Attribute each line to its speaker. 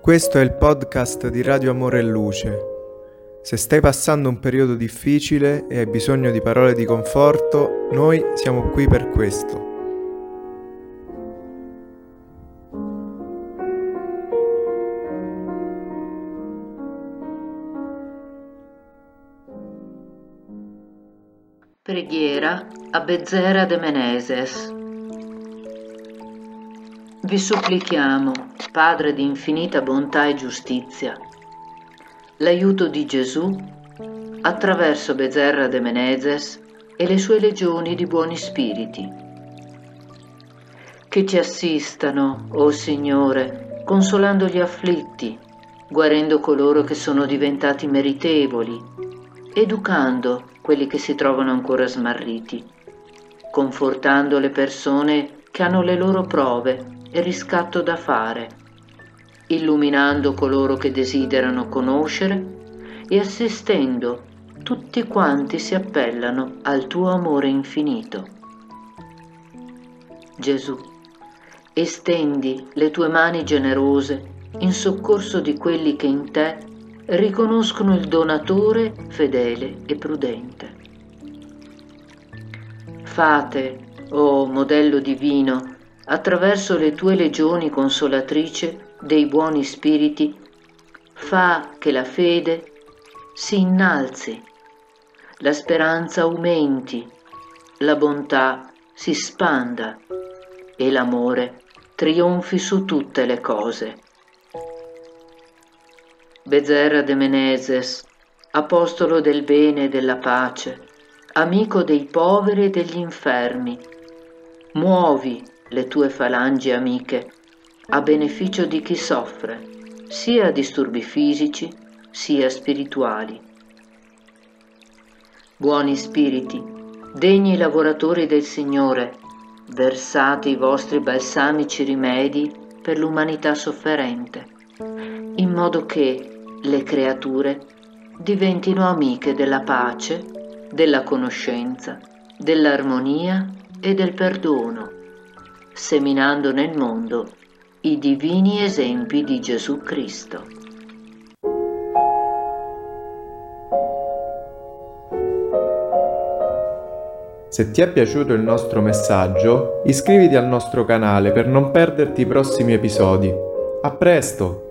Speaker 1: Questo è il podcast di Radio Amore e Luce. Se stai passando un periodo difficile e hai bisogno di parole di conforto, noi siamo qui per questo.
Speaker 2: Preghiera a Bezzera de Meneses. Vi supplichiamo, Padre di infinita bontà e giustizia, l'aiuto di Gesù attraverso Bezerra de Menezes e le sue legioni di buoni spiriti. Che ci assistano, o oh Signore, consolando gli afflitti, guarendo coloro che sono diventati meritevoli, educando quelli che si trovano ancora smarriti, confortando le persone che hanno le loro prove e riscatto da fare, illuminando coloro che desiderano conoscere e assistendo tutti quanti si appellano al tuo amore infinito. Gesù, estendi le tue mani generose in soccorso di quelli che in te riconoscono il donatore fedele e prudente. Fate, oh modello divino, attraverso le tue legioni consolatrice dei buoni spiriti, fa che la fede si innalzi, la speranza aumenti, la bontà si spanda e l'amore trionfi su tutte le cose. Bezerra de Menezes, apostolo del bene e della pace, amico dei poveri e degli infermi, muovi le tue falangi amiche a beneficio di chi soffre, sia disturbi fisici sia spirituali. Buoni spiriti, degni lavoratori del Signore, versate i vostri balsamici rimedi per l'umanità sofferente, in modo che le creature diventino amiche della pace, della conoscenza, dell'armonia e del perdono seminando nel mondo i divini esempi di Gesù Cristo.
Speaker 1: Se ti è piaciuto il nostro messaggio, iscriviti al nostro canale per non perderti i prossimi episodi. A presto!